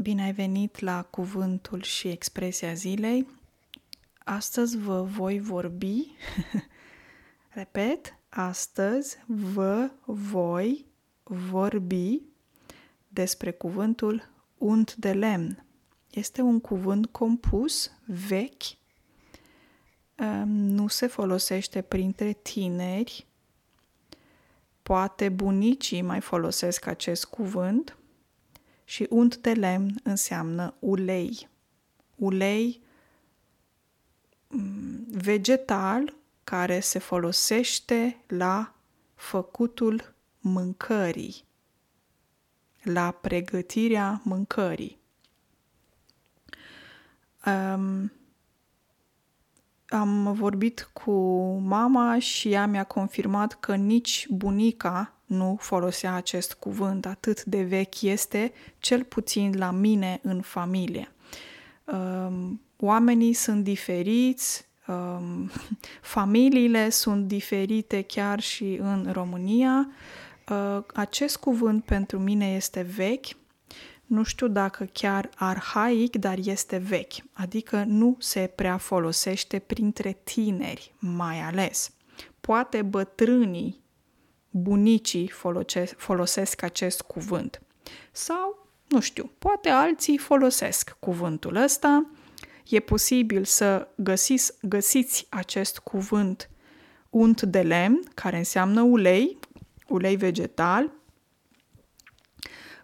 Bine ai venit la cuvântul și expresia zilei. Astăzi vă voi vorbi, repet, astăzi vă voi vorbi despre cuvântul unt de lemn. Este un cuvânt compus, vechi, nu se folosește printre tineri, poate bunicii mai folosesc acest cuvânt, și unt de lemn înseamnă ulei. Ulei mm, vegetal care se folosește la făcutul mâncării, la pregătirea mâncării. Um, am vorbit cu mama și ea mi-a confirmat că nici bunica nu folosea acest cuvânt, atât de vechi este, cel puțin la mine în familie. Um, oamenii sunt diferiți, um, familiile sunt diferite chiar și în România. Uh, acest cuvânt pentru mine este vechi, nu știu dacă chiar arhaic, dar este vechi, adică nu se prea folosește printre tineri mai ales. Poate bătrânii bunicii folosesc acest cuvânt. Sau, nu știu, poate alții folosesc cuvântul ăsta. E posibil să găsiți, găsiți acest cuvânt unt de lemn, care înseamnă ulei, ulei vegetal.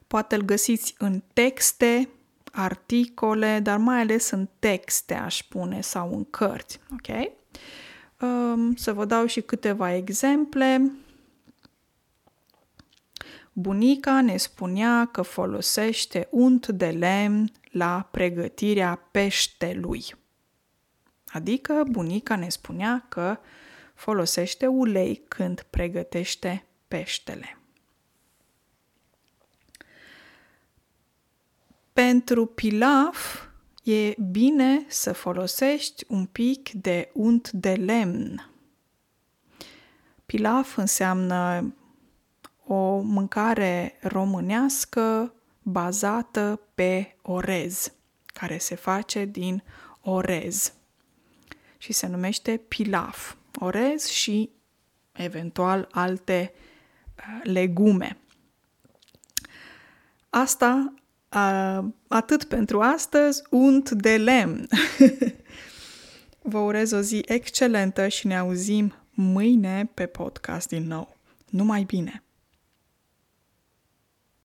Poate îl găsiți în texte, articole, dar mai ales în texte, aș spune, sau în cărți. Ok? Um, să vă dau și câteva exemple. Bunica ne spunea că folosește unt de lemn la pregătirea peștelui. Adică bunica ne spunea că folosește ulei când pregătește peștele. Pentru pilaf e bine să folosești un pic de unt de lemn. Pilaf înseamnă o mâncare românească bazată pe orez, care se face din orez și se numește pilaf. Orez și eventual alte uh, legume. Asta uh, atât pentru astăzi, unt de lemn. Vă urez o zi excelentă și ne auzim mâine pe podcast din nou. Numai bine!